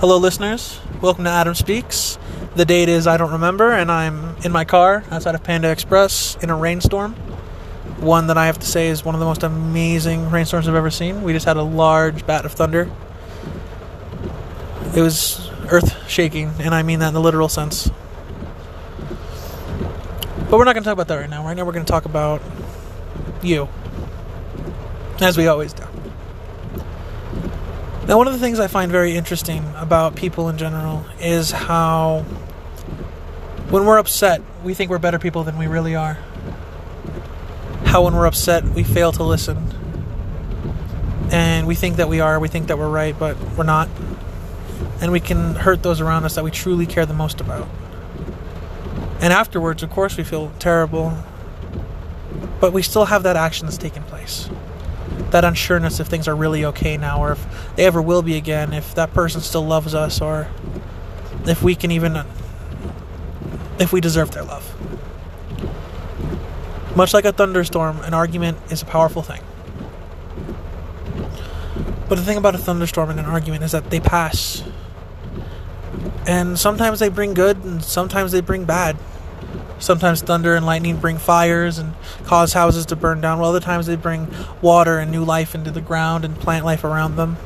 Hello, listeners. Welcome to Adam Speaks. The date is I don't remember, and I'm in my car outside of Panda Express in a rainstorm. One that I have to say is one of the most amazing rainstorms I've ever seen. We just had a large bat of thunder. It was earth shaking, and I mean that in the literal sense. But we're not going to talk about that right now. Right now, we're going to talk about you, as we always do. Now, one of the things I find very interesting about people in general is how, when we're upset, we think we're better people than we really are. How, when we're upset, we fail to listen. And we think that we are, we think that we're right, but we're not. And we can hurt those around us that we truly care the most about. And afterwards, of course, we feel terrible, but we still have that action that's taken place that unsureness if things are really okay now or if they ever will be again, if that person still loves us or if we can even if we deserve their love. Much like a thunderstorm, an argument is a powerful thing. But the thing about a thunderstorm and an argument is that they pass. And sometimes they bring good and sometimes they bring bad. Sometimes thunder and lightning bring fires and cause houses to burn down, while other times they bring water and new life into the ground and plant life around them.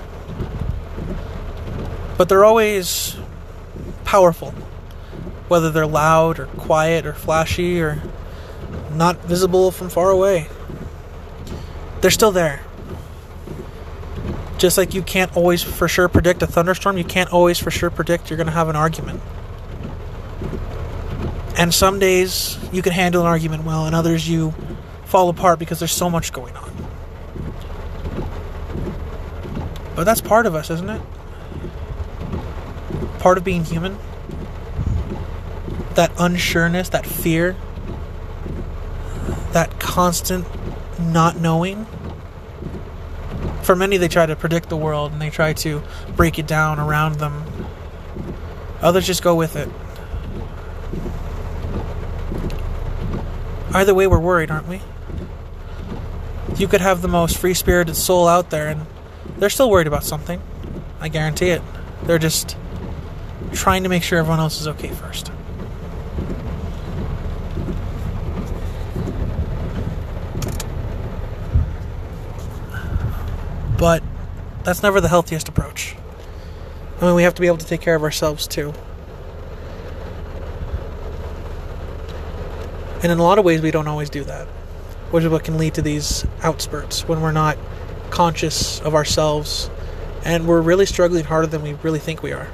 But they're always powerful, whether they're loud or quiet or flashy or not visible from far away. They're still there. Just like you can't always for sure predict a thunderstorm, you can't always for sure predict you're going to have an argument. And some days you can handle an argument well, and others you fall apart because there's so much going on. But that's part of us, isn't it? Part of being human. That unsureness, that fear, that constant not knowing. For many, they try to predict the world and they try to break it down around them. Others just go with it. Either way, we're worried, aren't we? You could have the most free spirited soul out there, and they're still worried about something. I guarantee it. They're just trying to make sure everyone else is okay first. But that's never the healthiest approach. I mean, we have to be able to take care of ourselves too. And in a lot of ways, we don't always do that, which is what can lead to these outspurts when we're not conscious of ourselves and we're really struggling harder than we really think we are.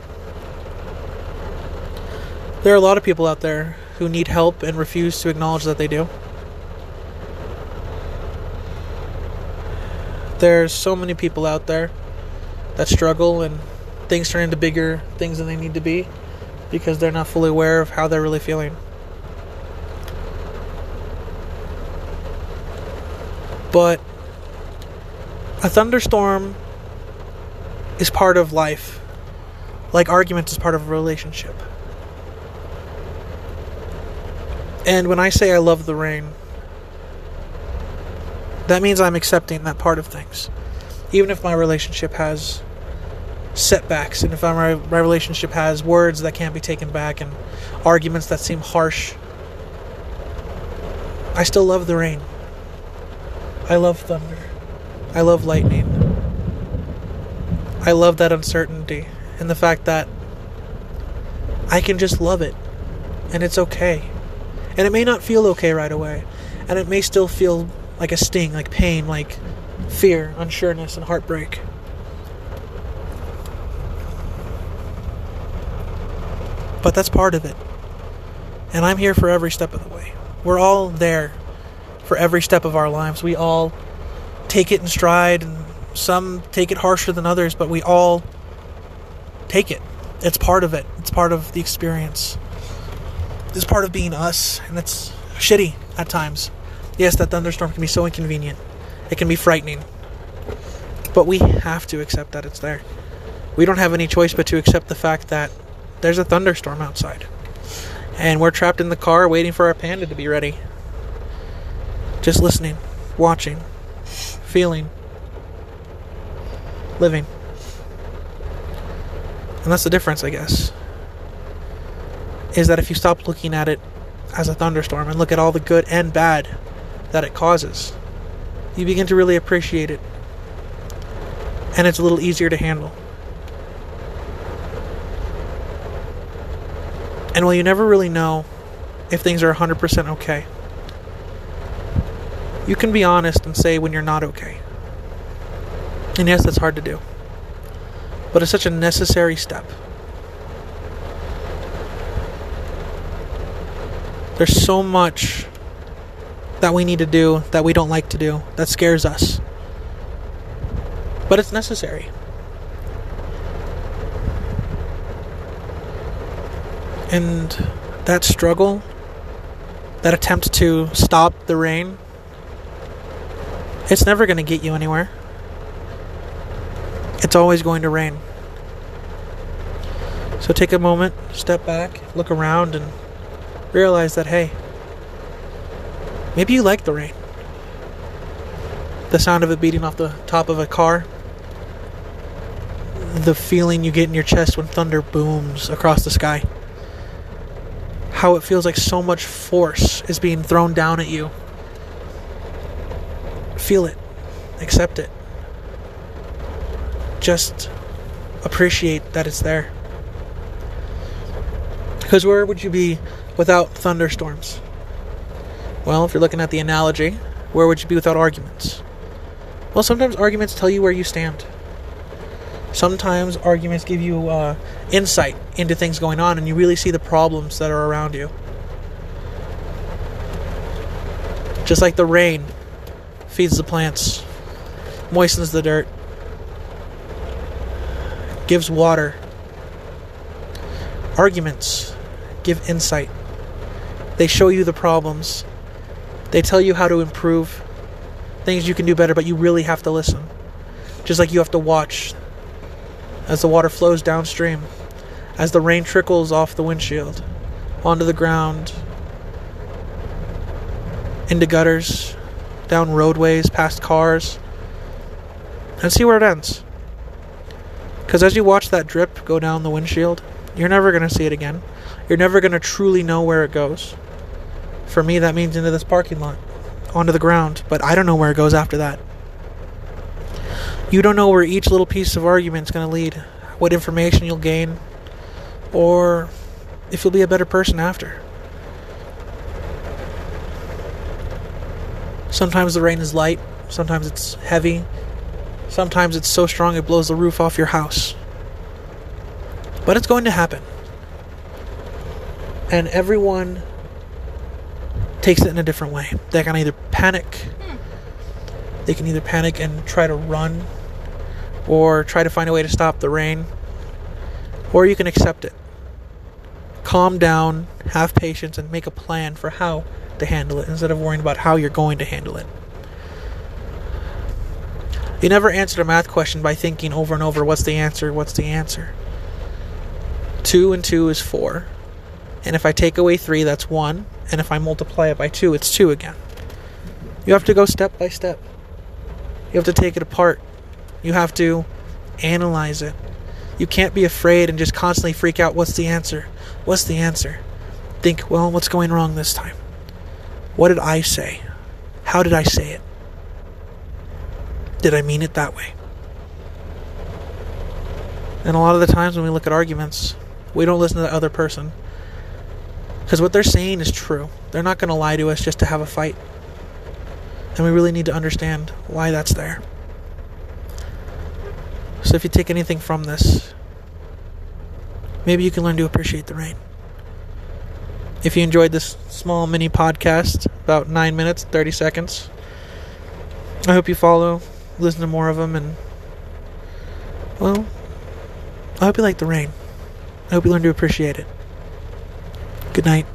There are a lot of people out there who need help and refuse to acknowledge that they do. There's so many people out there that struggle and things turn into bigger things than they need to be because they're not fully aware of how they're really feeling. But a thunderstorm is part of life, like arguments is part of a relationship. And when I say I love the rain, that means I'm accepting that part of things. Even if my relationship has setbacks, and if my, my relationship has words that can't be taken back, and arguments that seem harsh, I still love the rain. I love thunder. I love lightning. I love that uncertainty and the fact that I can just love it and it's okay. And it may not feel okay right away. And it may still feel like a sting, like pain, like fear, unsureness, and heartbreak. But that's part of it. And I'm here for every step of the way. We're all there for every step of our lives. We all take it in stride, and some take it harsher than others, but we all take it. It's part of it, it's part of the experience. It's part of being us, and it's shitty at times. Yes, that thunderstorm can be so inconvenient, it can be frightening. But we have to accept that it's there. We don't have any choice but to accept the fact that there's a thunderstorm outside. And we're trapped in the car waiting for our panda to be ready. Just listening, watching, feeling, living. And that's the difference, I guess. Is that if you stop looking at it as a thunderstorm and look at all the good and bad that it causes, you begin to really appreciate it. And it's a little easier to handle. And while you never really know if things are 100% okay, you can be honest and say when you're not okay. And yes, that's hard to do. But it's such a necessary step. There's so much that we need to do that we don't like to do that scares us. But it's necessary. And that struggle, that attempt to stop the rain, it's never going to get you anywhere. It's always going to rain. So take a moment, step back, look around, and realize that, hey, maybe you like the rain. The sound of it beating off the top of a car, the feeling you get in your chest when thunder booms across the sky how it feels like so much force is being thrown down at you. Feel it, accept it. Just appreciate that it's there. Because where would you be without thunderstorms? Well, if you're looking at the analogy, where would you be without arguments? Well, sometimes arguments tell you where you stand. Sometimes arguments give you uh, insight into things going on, and you really see the problems that are around you. Just like the rain feeds the plants, moistens the dirt, gives water. Arguments give insight. They show you the problems. They tell you how to improve things you can do better, but you really have to listen. Just like you have to watch as the water flows downstream, as the rain trickles off the windshield, onto the ground, into gutters, down roadways, past cars, and see where it ends. Because as you watch that drip go down the windshield, you're never going to see it again. You're never going to truly know where it goes. For me, that means into this parking lot, onto the ground, but I don't know where it goes after that. You don't know where each little piece of argument is going to lead, what information you'll gain, or if you'll be a better person after. Sometimes the rain is light, sometimes it's heavy, sometimes it's so strong it blows the roof off your house. But it's going to happen. And everyone takes it in a different way. They can either panic, they can either panic and try to run or try to find a way to stop the rain, or you can accept it. Calm down, have patience, and make a plan for how to handle it instead of worrying about how you're going to handle it. You never answered a math question by thinking over and over, what's the answer? What's the answer? Two and two is four. And if I take away three, that's one. And if I multiply it by two, it's two again. You have to go step by step. You have to take it apart. You have to analyze it. You can't be afraid and just constantly freak out. What's the answer? What's the answer? Think, well, what's going wrong this time? What did I say? How did I say it? Did I mean it that way? And a lot of the times when we look at arguments, we don't listen to the other person. Because what they're saying is true. They're not going to lie to us just to have a fight. And we really need to understand why that's there. So if you take anything from this, maybe you can learn to appreciate the rain. If you enjoyed this small mini podcast, about 9 minutes, 30 seconds, I hope you follow, listen to more of them, and, well, I hope you like the rain. I hope you learn to appreciate it. Good night.